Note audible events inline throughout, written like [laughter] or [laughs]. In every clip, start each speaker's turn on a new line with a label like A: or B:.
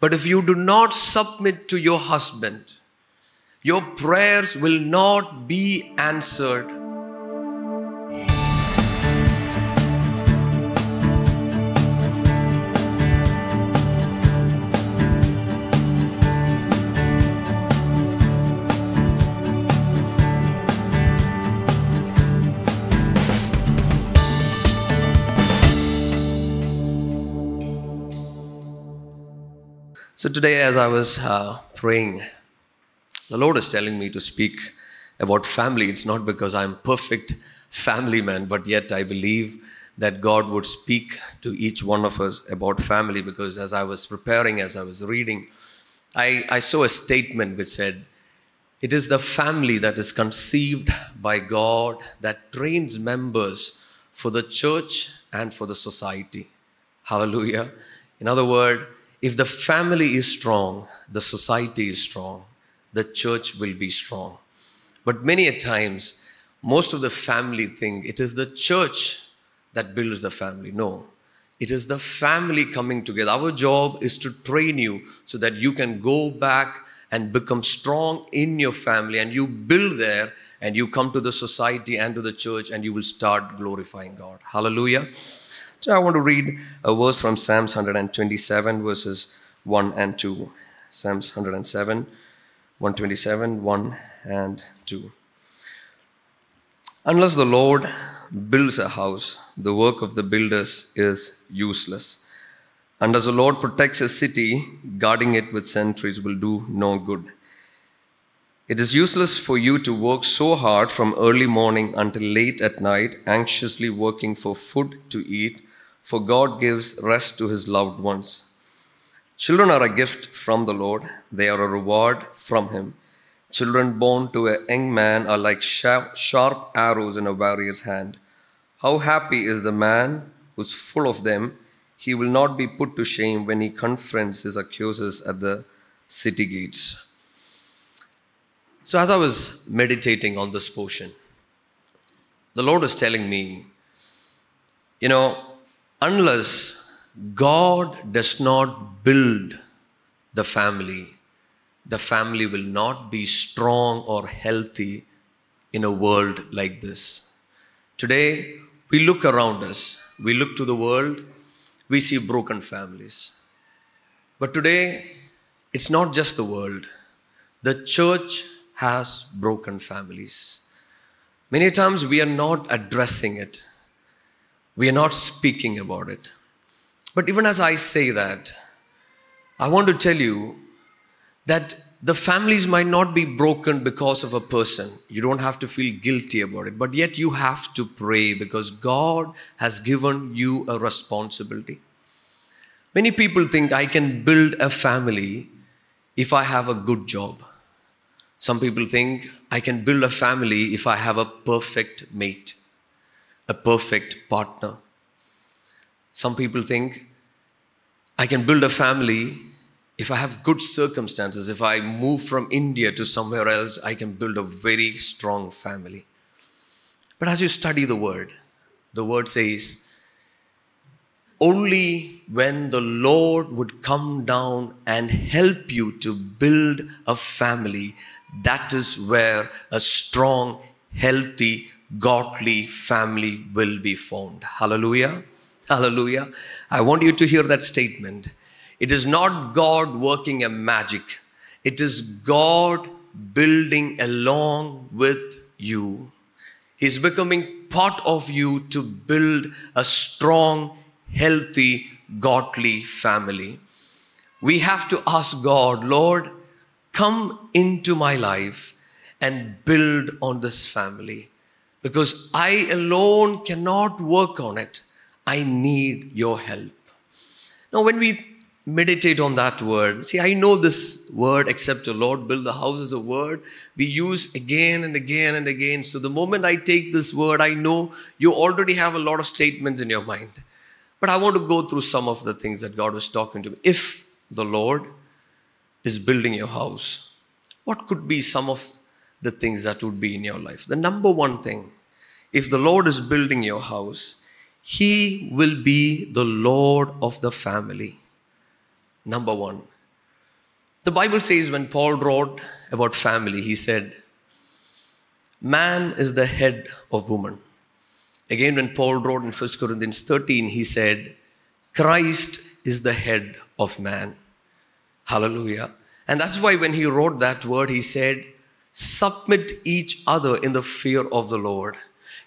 A: But if you do not submit to your husband, your prayers will not be answered. So today, as I was uh, praying, the Lord is telling me to speak about family. It's not because I'm perfect family man, but yet I believe that God would speak to each one of us about family. Because as I was preparing, as I was reading, I, I saw a statement which said, "It is the family that is conceived by God that trains members for the church and for the society." Hallelujah. In other words if the family is strong, the society is strong, the church will be strong. But many a times, most of the family think it is the church that builds the family. No, it is the family coming together. Our job is to train you so that you can go back and become strong in your family and you build there and you come to the society and to the church and you will start glorifying God. Hallelujah. So I want to read a verse from Psalms 127, verses 1 and 2. Psalms 107, 127, 1 and 2. Unless the Lord builds a house, the work of the builders is useless. And as the Lord protects a city, guarding it with sentries will do no good. It is useless for you to work so hard from early morning until late at night, anxiously working for food to eat for God gives rest to his loved ones. Children are a gift from the Lord, they are a reward from him. Children born to a young man are like sharp arrows in a warrior's hand. How happy is the man who's full of them. He will not be put to shame when he confronts his accusers at the city gates. So, as I was meditating on this portion, the Lord is telling me, you know, unless God does not build the family, the family will not be strong or healthy in a world like this. Today, we look around us, we look to the world, we see broken families. But today, it's not just the world, the church has broken families. Many times we are not addressing it. We are not speaking about it. But even as I say that, I want to tell you that the families might not be broken because of a person. You don't have to feel guilty about it. But yet you have to pray because God has given you a responsibility. Many people think I can build a family if I have a good job. Some people think I can build a family if I have a perfect mate a perfect partner. Some people think I can build a family if I have good circumstances. If I move from India to somewhere else, I can build a very strong family. But as you study the word, the word says, only when the Lord would come down and help you to build a family, that is where a strong, healthy, godly family will be formed. Hallelujah. Hallelujah. I want you to hear that statement. It is not God working a magic, it is God building along with you. He's becoming part of you to build a strong, healthy, godly family. We have to ask God, Lord, come into my life and build on this family because I alone cannot work on it. I need your help. Now, when we meditate on that word, see, I know this word, except the Lord build the house is a word we use again and again and again. So, the moment I take this word, I know you already have a lot of statements in your mind. But I want to go through some of the things that God was talking to me. If the Lord is building your house, what could be some of the things that would be in your life. The number one thing, if the Lord is building your house, He will be the Lord of the family. Number one, The Bible says when Paul wrote about family, he said, Man is the head of woman. Again, when Paul wrote in 1 Corinthians 13, he said, Christ is the head of man. Hallelujah. And that's why when he wrote that word, he said, Submit each other in the fear of the Lord.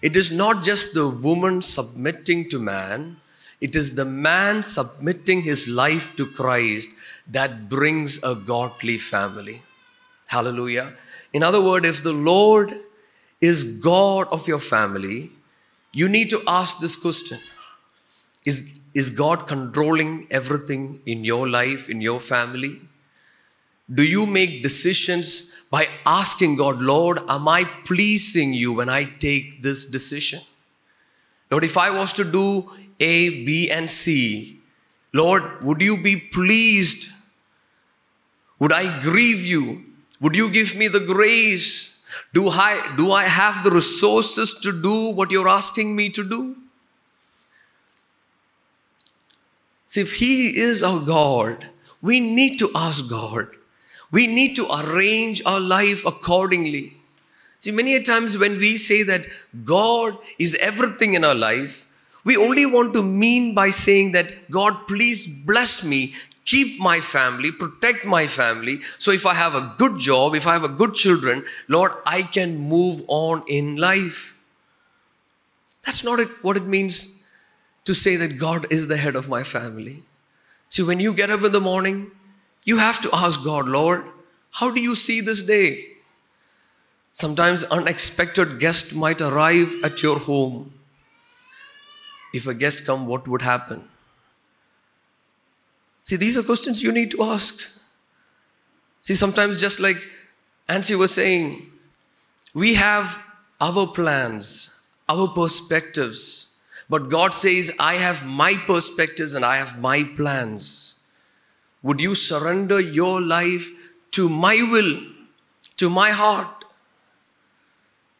A: It is not just the woman submitting to man, it is the man submitting his life to Christ that brings a godly family. Hallelujah. In other words, if the Lord is God of your family, you need to ask this question Is, is God controlling everything in your life, in your family? Do you make decisions by asking God, Lord, am I pleasing you when I take this decision? Lord, if I was to do A, B, and C, Lord, would you be pleased? Would I grieve you? Would you give me the grace do I, do I have the resources to do what you're asking me to do? See, if He is our God, we need to ask God. We need to arrange our life accordingly. See, many a times when we say that God is everything in our life, we only want to mean by saying that God, please bless me, keep my family, protect my family. So if I have a good job, if I have a good children, Lord, I can move on in life. That's not it, what it means to say that God is the head of my family. See, when you get up in the morning, you have to ask God, Lord, how do you see this day? Sometimes unexpected guest might arrive at your home. If a guest come, what would happen? See, these are questions you need to ask. See, sometimes just like Nancy was saying, we have our plans, our perspectives, but God says, I have my perspectives and I have my plans. Would you surrender your life to my will, to my heart?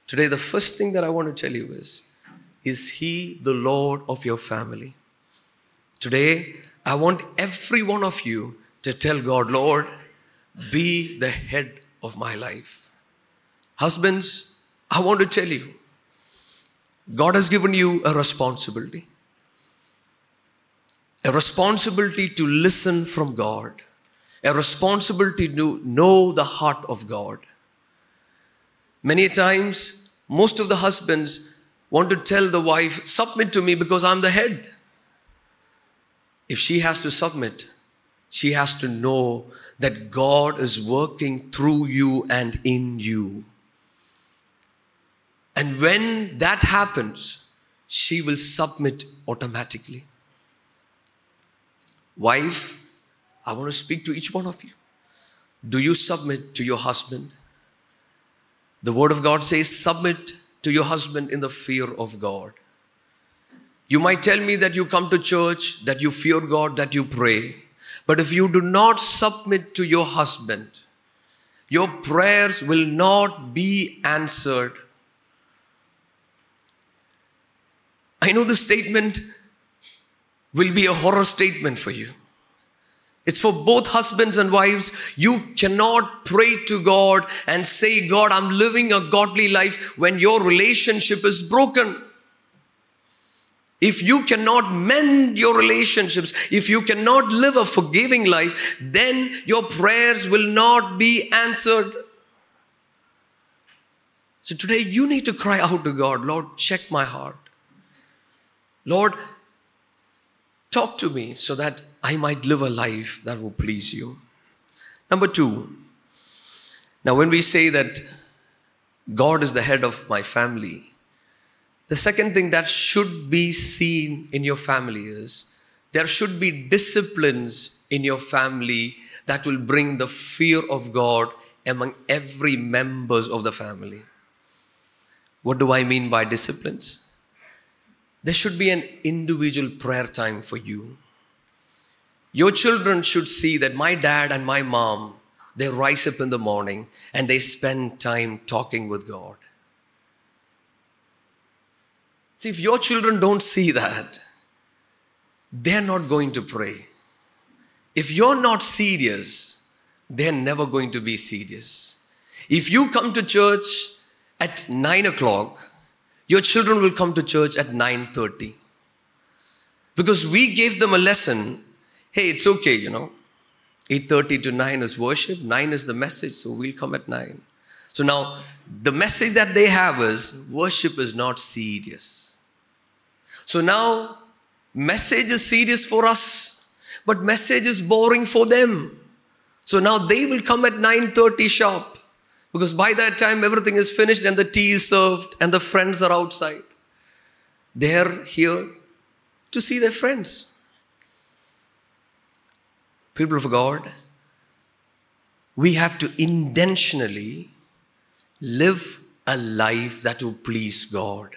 A: Today, the first thing that I want to tell you is, is He the Lord of your family? Today, I want every one of you to tell God, Lord, be the head of my life. Husbands, I want to tell you, God has given you a responsibility. A responsibility to listen from God. A responsibility to know the heart of God. Many times, most of the husbands want to tell the wife, submit to me because I'm the head. If she has to submit, she has to know that God is working through you and in you. And when that happens, she will submit automatically. Wife, I want to speak to each one of you. Do you submit to your husband? The Word of God says, submit to your husband in the fear of God. You might tell me that you come to church, that you fear God, that you pray. But if you do not submit to your husband, your prayers will not be answered. I know the statement will be a horror statement for you. It's for both husbands and wives. You cannot pray to God and say, God, I'm living a godly life when your relationship is broken. If you cannot mend your relationships, if you cannot live a forgiving life, then your prayers will not be answered. So today you need to cry out to God, Lord, check my heart. Lord, talk to me so that I might live a life that will please you. Number two, now when we say that God is the head of my family, the second thing that should be seen in your family is there should be disciplines in your family that will bring the fear of God among every members of the family. What do I mean by disciplines? There should be an individual prayer time for you. Your children should see that my dad and my mom, they rise up in the morning and they spend time talking with God. See, if your children don't see that, they're not going to pray. If you're not serious, they're never going to be serious. If you come to church at 9 o'clock, your children will come to church at 9.30. Because we gave them a lesson, hey, it's okay, you know. 8.30 to 9 is worship, 9 is the message, so we'll come at 9. So now, the message that they have is worship is not serious. So now, message is serious for us, but message is boring for them. So now they will come at 9:30 sharp because by that time everything is finished and the tea is served and the friends are outside. They're here to see their friends. People of God, we have to intentionally live a life that will please God.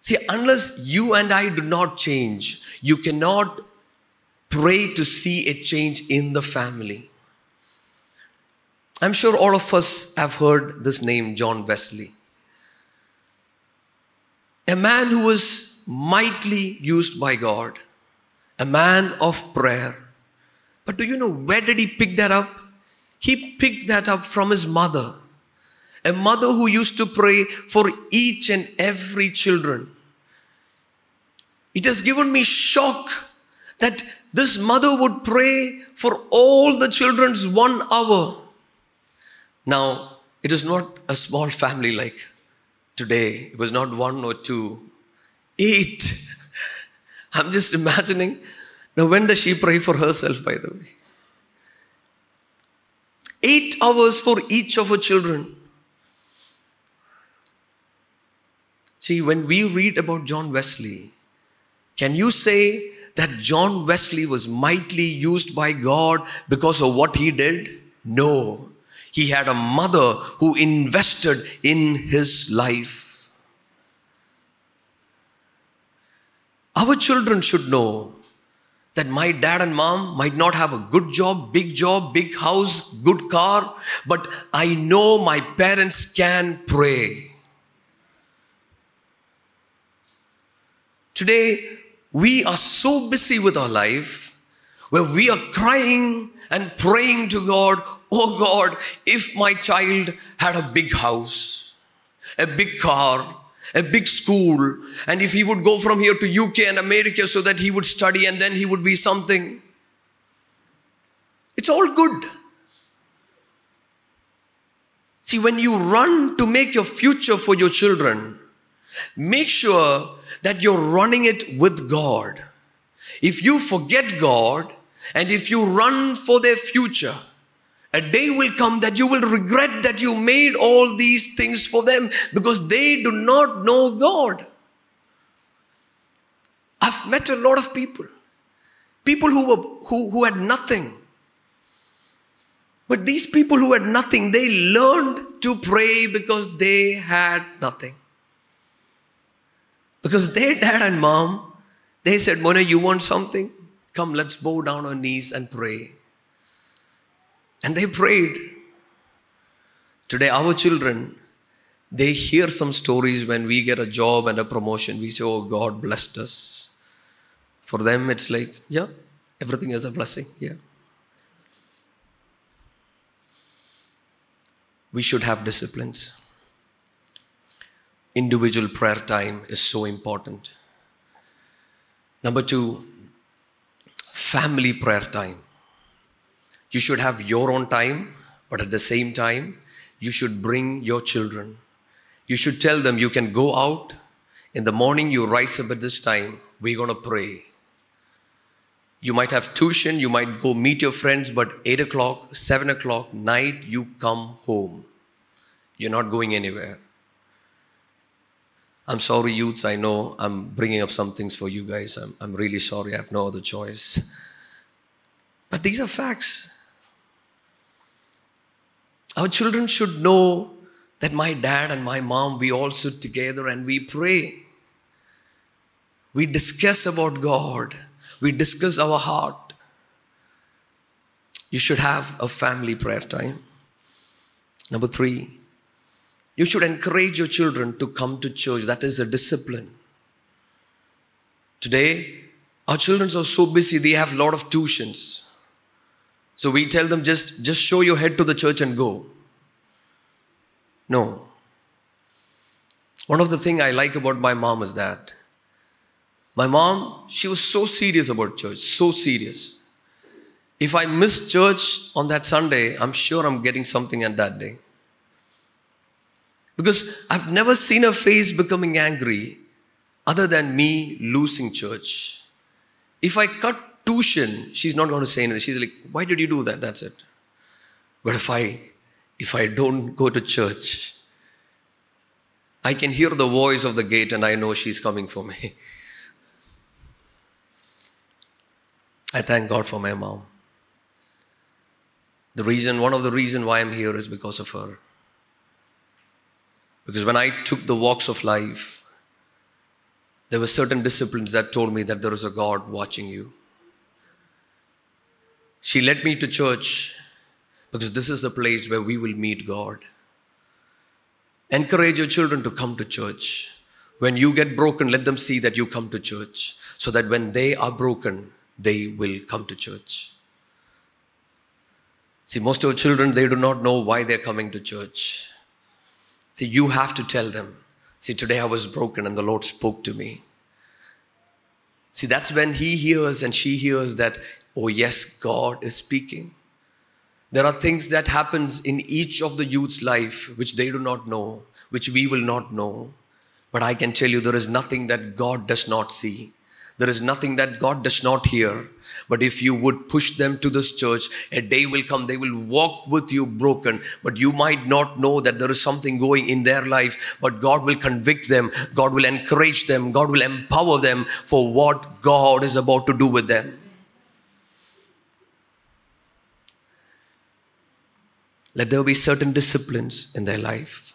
A: See, unless you and I do not change, you cannot pray to see a change in the family. I'm sure all of us have heard this name, John Wesley. A man who was mightily used by God, a man of prayer. But do you know where did he pick that up? He picked that up from his mother. A mother who used to pray for each and every children. It has given me shock that this mother would pray for all the children's one hour. Now, it is not a small family like today. It was not one or two, eight. [laughs] I'm just imagining. Now, when does she pray for herself, by the way? Eight hours for each of her children. See, when we read about John Wesley, can you say that John Wesley was mightily used by God because of what he did? No. He had a mother who invested in his life. Our children should know that my dad and mom might not have a good job, big job, big house, good car, but I know my parents can pray. Today, we are so busy with our life where we are crying and praying to God, oh God, if my child had a big house, a big car, a big school, and if he would go from here to UK and America so that he would study and then he would be something. It's all good. See, when you run to make your future for your children, make sure that you're running it with God. If you forget God and if you run for their future, a day will come that you will regret that you made all these things for them because they do not know God. I've met a lot of people, people who, were, who, who had nothing. But these people who had nothing, they learned to pray because they had nothing. Because their dad and mom, they said, Mona, you want something? Come, let's bow down our knees and pray. And they prayed. Today, our children, they hear some stories when we get a job and a promotion. We say, Oh, God blessed us. For them, it's like, Yeah, everything is a blessing. Yeah. We should have disciplines. Individual prayer time is so important. Number two, family prayer time. You should have your own time, but at the same time, you should bring your children. You should tell them you can go out. In the morning, you rise up at this time. We're going to pray. You might have tuition, you might go meet your friends, but 8 o'clock, 7 o'clock, night, you come home. You're not going anywhere. I'm sorry, youths. I know I'm bringing up some things for you guys. I'm, I'm really sorry. I have no other choice. But these are facts. Our children should know that my dad and my mom, we all sit together and we pray. We discuss about God. We discuss our heart. You should have a family prayer time. Number three, you should encourage your children to come to church. That is a discipline. Today, our children are so busy, they have a lot of tuitions. So we tell them just, just show your head to the church and go. No. One of the things I like about my mom is that my mom, she was so serious about church, so serious. If I miss church on that Sunday, I'm sure I'm getting something at that day. Because I've never seen her face becoming angry other than me losing church. If I cut tuition, she's not going to say anything. She's like, why did you do that? That's it. But if I if I don't go to church, I can hear the voice of the gate and I know she's coming for me. [laughs] I thank God for my mom. The reason, one of the reason why I'm here is because of her. Because when I took the walks of life, there were certain disciplines that told me that there is a God watching you. She led me to church because this is the place where we will meet God. Encourage your children to come to church. When you get broken, let them see that you come to church so that when they are broken, they will come to church. See, most of our children, they do not know why they're coming to church. See, you have to tell them. See, today I was broken and the Lord spoke to me. See, that's when he hears and she hears that, oh yes, God is speaking. There are things that happens in each of the youth's life which they do not know, which we will not know. But I can tell you there is nothing that God does not see. There is nothing that God does not hear. But if you would push them to this church, a day will come, they will walk with you broken. But you might not know that there is something going in their life, but God will convict them, God will encourage them, God will empower them for what God is about to do with them. Let there be certain disciplines in their life.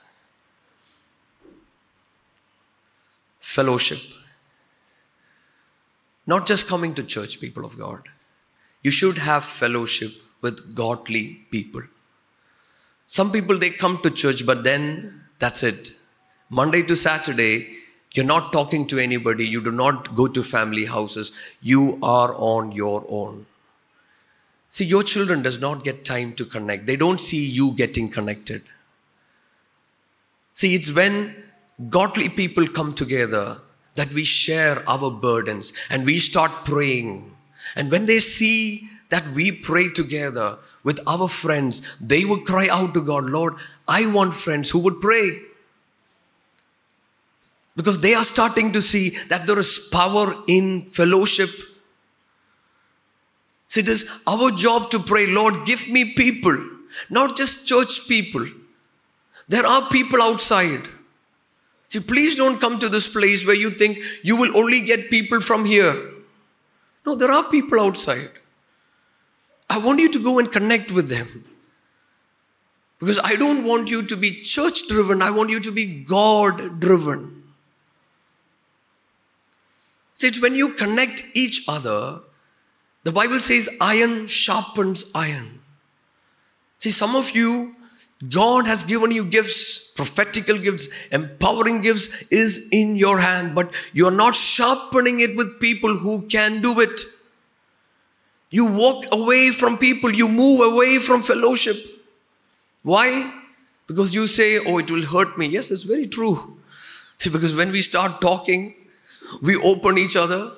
A: Fellowship. Not just coming to church, people of God. You should have fellowship with godly people. Some people, they come to church, but then that's it. Monday to Saturday, you're not talking to anybody. You do not go to family houses. You are on your own. See, your children does not get time to connect. They don't see you getting connected. See, it's when godly people come together that we share our burdens and we start praying. And when they see that we pray together with our friends, they will cry out to God, Lord, I want friends who would pray. Because they are starting to see that there is power in fellowship so it is our job to pray, Lord, give me people, not just church people. There are people outside. See, please don't come to this place where you think you will only get people from here. No, there are people outside. I want you to go and connect with them. Because I don't want you to be church driven, I want you to be God driven. See, it's when you connect each other the Bible says iron sharpens iron. See, some of you, God has given you gifts, prophetical gifts, empowering gifts is in your hand, but you're not sharpening it with people who can do it. You walk away from people, you move away from fellowship. Why? Because you say, Oh, it will hurt me. Yes, it's very true. See, because when we start talking, we open each other,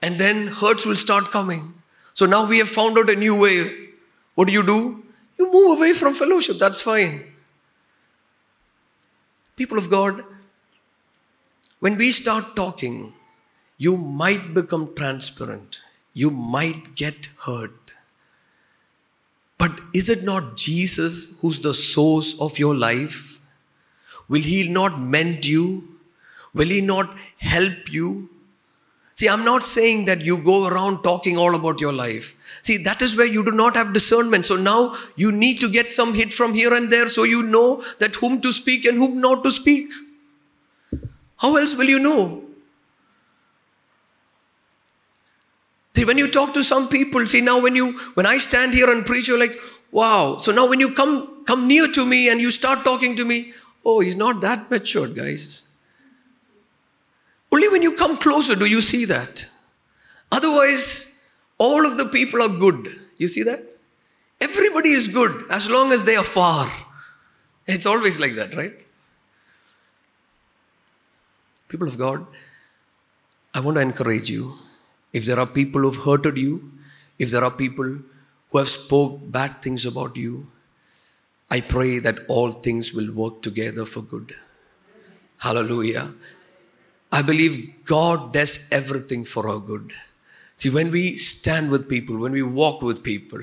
A: and then hurts will start coming. So now we have found out a new way. What do you do? You move away from fellowship. That's fine. People of God, when we start talking, you might become transparent. You might get hurt. But is it not Jesus who's the source of your life? Will He not mend you? Will He not help you? See, I'm not saying that you go around talking all about your life. See, that is where you do not have discernment. So now you need to get some hit from here and there so you know that whom to speak and whom not to speak. How else will you know? See, when you talk to some people, see now when you when I stand here and preach, you're like, wow. So now when you come come near to me and you start talking to me, oh, he's not that matured, guys. Only when you come closer do you see that. Otherwise, all of the people are good. You see that? Everybody is good as long as they are far. It's always like that, right? People of God, I want to encourage you. If there are people who've hurted you, if there are people who have spoke bad things about you, I pray that all things will work together for good. Hallelujah. I believe God does everything for our good. See, when we stand with people, when we walk with people,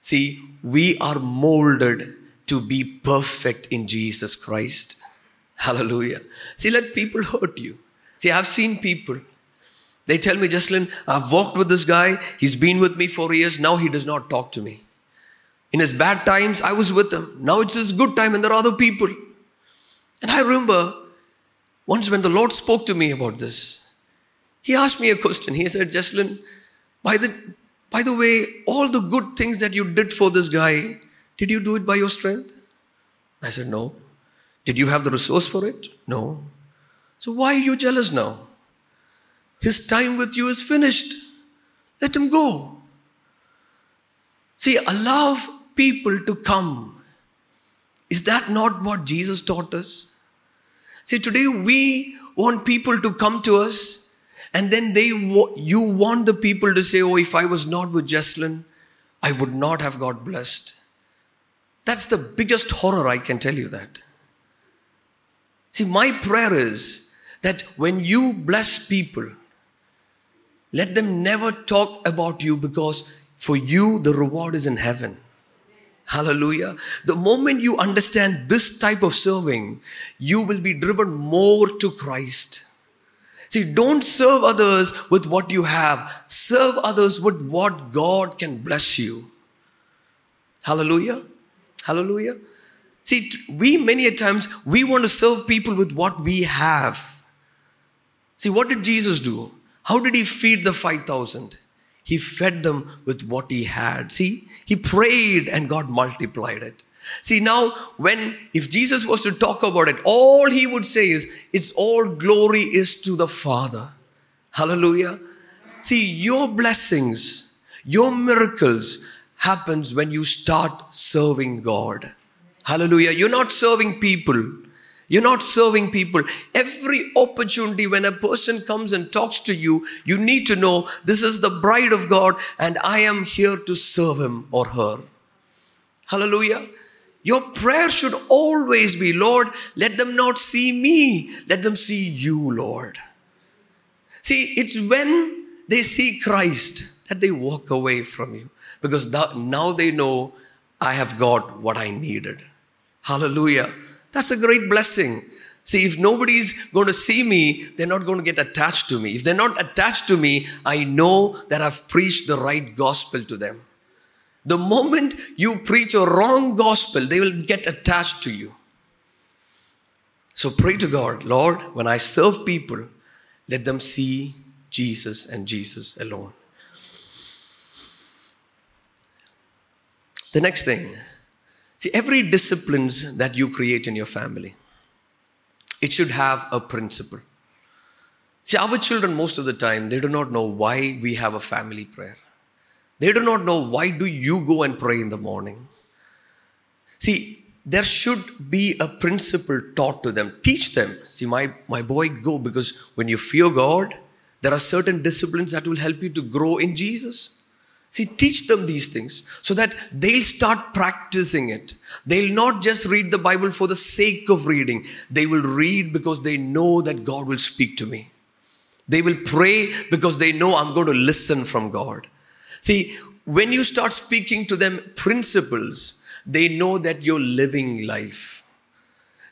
A: see, we are molded to be perfect in Jesus Christ. Hallelujah. See, let people hurt you. See, I've seen people. They tell me, Jasline, I've walked with this guy. He's been with me for years. Now he does not talk to me. In his bad times, I was with him. Now it's his good time and there are other people. And I remember once when the Lord spoke to me about this, He asked me a question. He said, Jasline, by the, by the way, all the good things that you did for this guy, did you do it by your strength? I said, No. Did you have the resource for it? No. So why are you jealous now? His time with you is finished. Let him go. See, allow people to come. Is that not what Jesus taught us? See, today we want people to come to us, and then they you want the people to say, "Oh, if I was not with Jasline, I would not have got blessed." That's the biggest horror I can tell you that. See, my prayer is that when you bless people, let them never talk about you because for you the reward is in heaven. Hallelujah. The moment you understand this type of serving, you will be driven more to Christ. See, don't serve others with what you have, serve others with what God can bless you. Hallelujah. Hallelujah. See, we many a times we want to serve people with what we have. See, what did Jesus do? How did he feed the 5,000? He fed them with what he had. See, he prayed and God multiplied it. See, now, when, if Jesus was to talk about it, all he would say is, it's all glory is to the Father. Hallelujah. See, your blessings, your miracles happens when you start serving God. Hallelujah. You're not serving people. You're not serving people. Every opportunity when a person comes and talks to you, you need to know this is the bride of God and I am here to serve him or her. Hallelujah. Your prayer should always be, Lord, let them not see me, let them see you, Lord. See, it's when they see Christ that they walk away from you because now they know I have got what I needed. Hallelujah. That's a great blessing. See, if nobody's going to see me, they're not going to get attached to me. If they're not attached to me, I know that I've preached the right gospel to them. The moment you preach a wrong gospel, they will get attached to you. So pray to God, Lord, when I serve people, let them see Jesus and Jesus alone. The next thing, See, every disciplines that you create in your family, it should have a principle. See, our children, most of the time, they do not know why we have a family prayer. They do not know why do you go and pray in the morning. See, there should be a principle taught to them. Teach them. See, my, my boy, go because when you fear God, there are certain disciplines that will help you to grow in Jesus. See, teach them these things so that they'll start practicing it. They'll not just read the Bible for the sake of reading, they will read because they know that God will speak to me. They will pray because they know I'm going to listen from God. See, when you start speaking to them principles, they know that you're living life.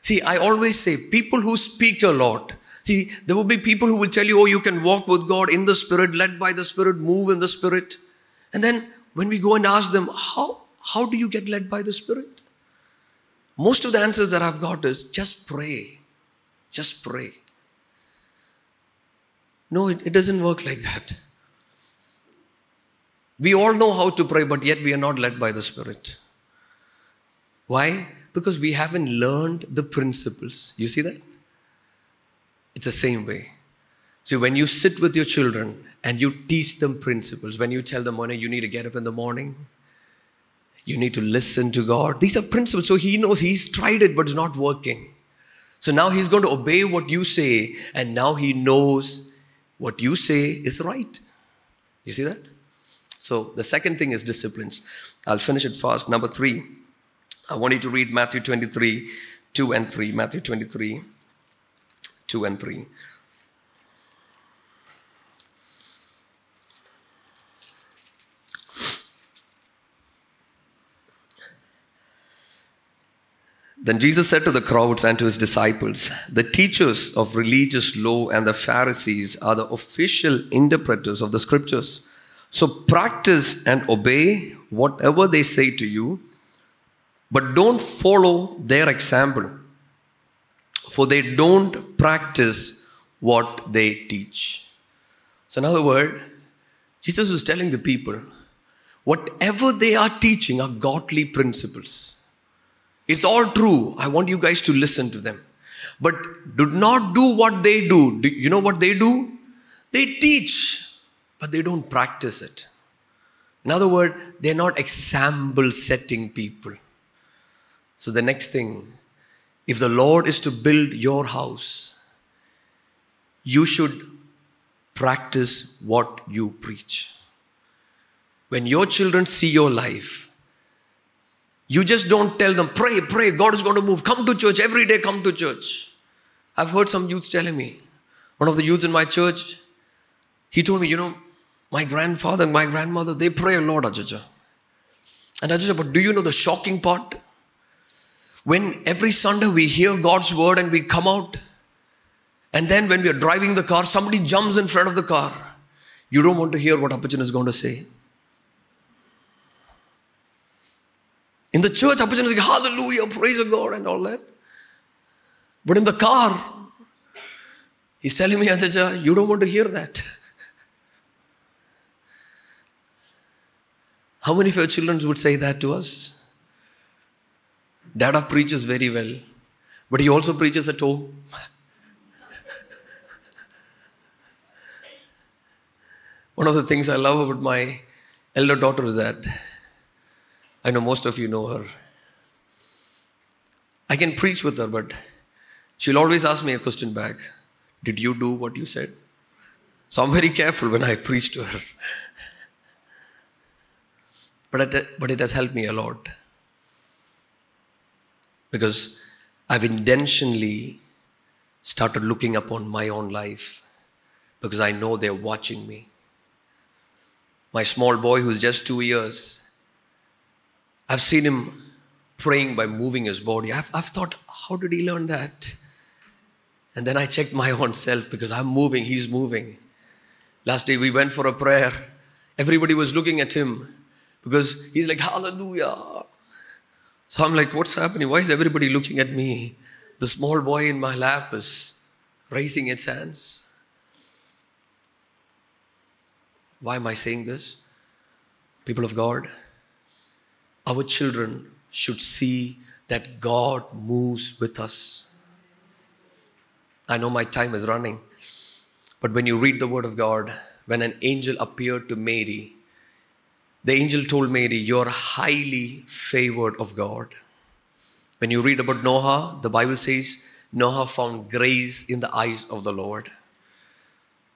A: See, I always say people who speak a lot, see, there will be people who will tell you, oh, you can walk with God in the Spirit, led by the Spirit, move in the Spirit. And then when we go and ask them, how, how do you get led by the Spirit? Most of the answers that I've got is just pray. Just pray. No, it, it doesn't work like that. We all know how to pray, but yet we are not led by the Spirit. Why? Because we haven't learned the principles. You see that? It's the same way. So when you sit with your children and you teach them principles. When you tell them, Mona, you need to get up in the morning, You need to listen to God. These are principles. So he knows he's tried it, but it's not working. So now he's going to obey what you say, and now he knows what you say is right. You see that? So the second thing is disciplines. I'll finish it fast. Number three, I want you to read Matthew 23, 2 and 3. Matthew 23, 2 and 3. Then Jesus said to the crowds and to his disciples, The teachers of religious law and the Pharisees are the official interpreters of the scriptures. So practice and obey whatever they say to you, but don't follow their example, for they don't practice what they teach. So, in other words, Jesus was telling the people, whatever they are teaching are godly principles. It's all true. I want you guys to listen to them. But do not do what they do. do you know what they do? They teach, but they don't practice it. In other words, they're not example setting people. So, the next thing, if the Lord is to build your house, you should practice what you preach. When your children see your life, you just don't tell them, pray, pray, God is going to move. Come to church every day, come to church. I've heard some youths telling me, one of the youths in my church, he told me, you know, my grandfather and my grandmother, they pray a lot, Ajaja. And Ajaja, but do you know the shocking part? When every Sunday we hear God's word and we come out, and then when we are driving the car, somebody jumps in front of the car. You don't want to hear what Apachan is going to say. In the church, like, hallelujah, praise the God and all that. But in the car, he's telling me, Ajaja, you don't want to hear that. How many of your children would say that to us? Dada preaches very well, but he also preaches at home. One of the things I love about my elder daughter is that I know most of you know her. I can preach with her, but she'll always ask me a question back Did you do what you said? So I'm very careful when I preach to her. But it, but it has helped me a lot. Because I've intentionally started looking upon my own life because I know they're watching me. My small boy, who's just two years, I've seen him praying by moving his body. I've, I've thought, how did he learn that? And then I checked my [laughs] own self because I'm moving, he's moving. Last day we went for a prayer. Everybody was looking at him because he's like, Hallelujah. So I'm like, what's happening? Why is everybody looking at me? The small boy in my lap is raising its hands. Why am I saying this? People of God, our children should see that God moves with us. I know my time is running, but when you read the Word of God, when an angel appeared to Mary, the angel told Mary, You're highly favored of God. When you read about Noah, the Bible says Noah found grace in the eyes of the Lord.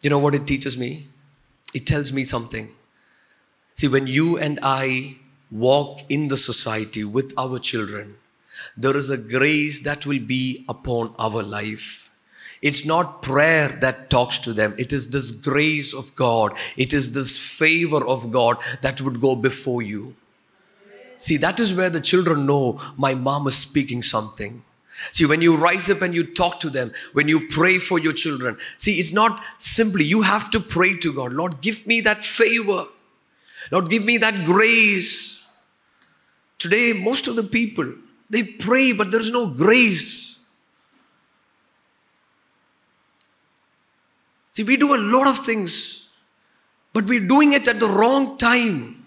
A: You know what it teaches me? It tells me something. See, when you and I walk in the society with our children, there is a grace that will be upon our life. It's not prayer that talks to them. It is this grace of God. It is this favor of God that would go before you. See, that is where the children know my mom is speaking something. See, when you rise up and you talk to them, when you pray for your children, see, it's not simply you have to pray to God, Lord, give me that favor. Lord, give me that grace. Today, most of the people, they pray, but there's no grace. See, we do a lot of things, but we're doing it at the wrong time.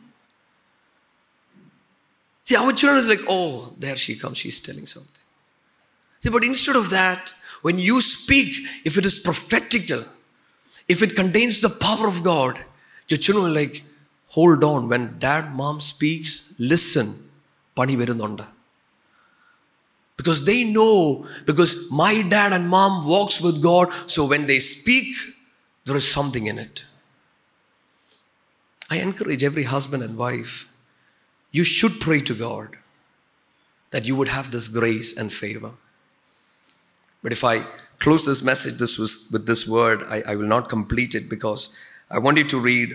A: See, our children is like, oh, there she comes, she's telling something. See, but instead of that, when you speak, if it is prophetical, if it contains the power of God, your children are like, hold on. When dad, mom speaks, listen പണി വരുന്നുണ്ട് because they know because my dad and mom walks with god so when they speak there is something in it i encourage every husband and wife you should pray to god that you would have this grace and favor but if i close this message this was with this word i, I will not complete it because i want you to read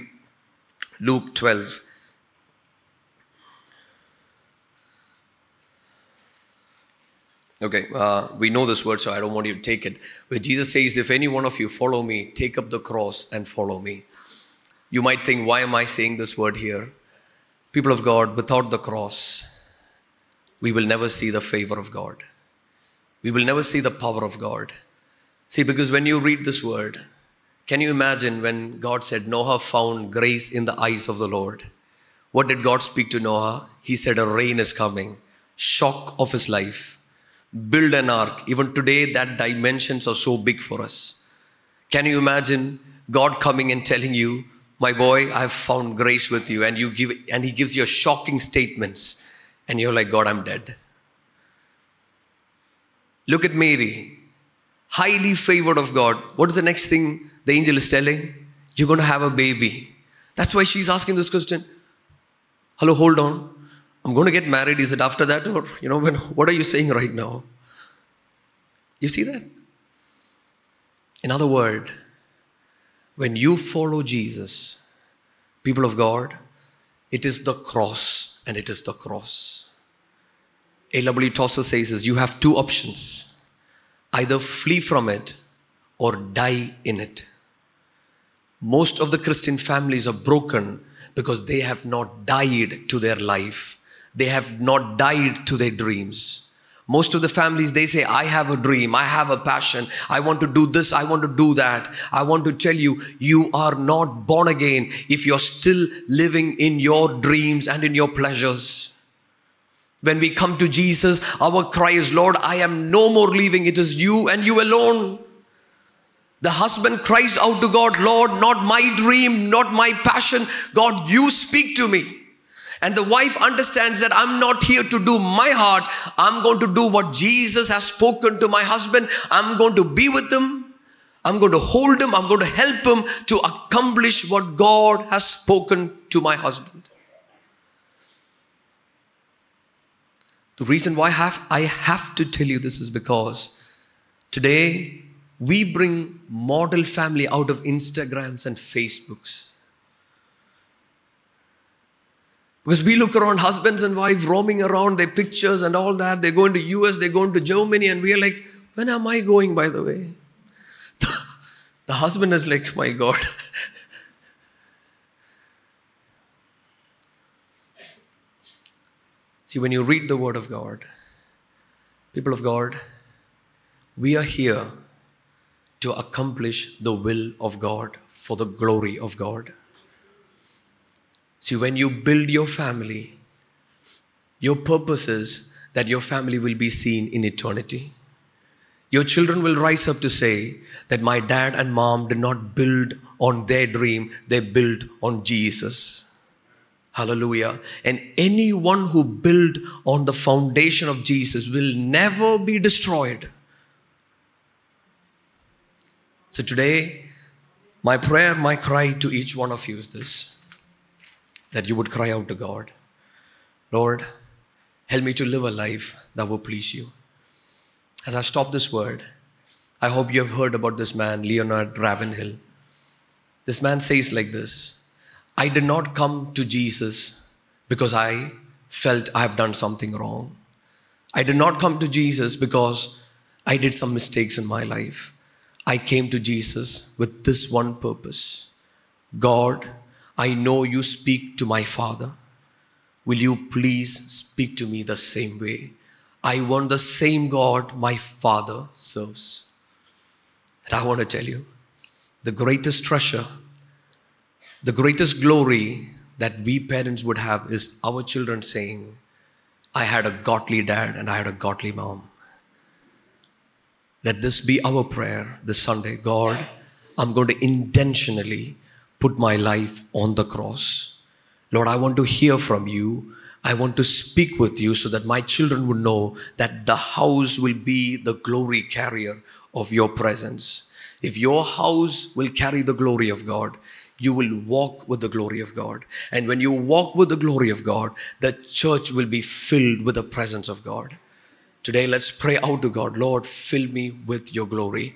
A: luke 12 Okay, uh, we know this word, so I don't want you to take it. But Jesus says, If any one of you follow me, take up the cross and follow me. You might think, Why am I saying this word here? People of God, without the cross, we will never see the favor of God. We will never see the power of God. See, because when you read this word, can you imagine when God said, Noah found grace in the eyes of the Lord? What did God speak to Noah? He said, A rain is coming, shock of his life build an ark. Even today, that dimensions are so big for us. Can you imagine God coming and telling you, my boy, I've found grace with you, and you give and he gives you shocking statements, and you're like, God, I'm dead. Look at Mary, highly favored of God. What is the next thing the angel is telling? You're going to have a baby. That's why she's asking this question. Hello, hold on. I'm going to get married. Is it after that? Or, you know, when, what are you saying right now? You see that? In other words, when you follow Jesus, people of God, it is the cross and it is the cross. A.W. Tozer says this, you have two options. Either flee from it or die in it. Most of the Christian families are broken because they have not died to their life they have not died to their dreams. Most of the families, they say, I have a dream, I have a passion, I want to do this, I want to do that. I want to tell you, you are not born again if you're still living in your dreams and in your pleasures. When we come to Jesus, our cry is, Lord, I am no more leaving. It is you and you alone. The husband cries out to God, Lord, not my dream, not my passion. God, you speak to me. And the wife understands that I'm not here to do my heart. I'm going to do what Jesus has spoken to my husband. I'm going to be with him. I'm going to hold him. I'm going to help him to accomplish what God has spoken to my husband. The reason why I have, I have to tell you this is because today we bring model family out of Instagrams and Facebooks. Because we look around husbands and wives roaming around, their pictures and all that. They're going to US, they're going to Germany, and we're like, when am I going, by the way? [laughs] the husband is like, my God. [laughs] See, when you read the Word of God, people of God, we are here to accomplish the will of God for the glory of God. See, when you build your family, your purpose is that your family will be seen in eternity. Your children will rise up to say that my dad and mom did not build on their dream, they built on Jesus. Hallelujah. And anyone who build on the foundation of Jesus will never be destroyed. So today, my prayer, my cry to each one of you is this that you would cry out to God, Lord, help me to live a life that will please you. As I stop this word, I hope you have heard about this man, Leonard Ravenhill. This man says like this I did not come to Jesus because I felt I have done something wrong. I did not come to Jesus because I did some mistakes in my life. I came to Jesus with this one purpose God, I know you speak to my Father. Will you please speak to me the same way? I want the same God my Father serves. And I want to tell you the greatest treasure, the greatest glory that we parents would have is our children saying, I had a godly dad and I had a godly mom. Let this be our prayer this Sunday. God, I'm going to intentionally put my life on the cross. Lord, I want to hear from you. I want to speak with you so that my children would know that the house will be the glory carrier of your presence. If your house will carry the glory of God, you will walk with the glory of God. And when you walk with the glory of God, the church will be filled with the presence of God. Today, let's pray out to God Lord, fill me with your glory.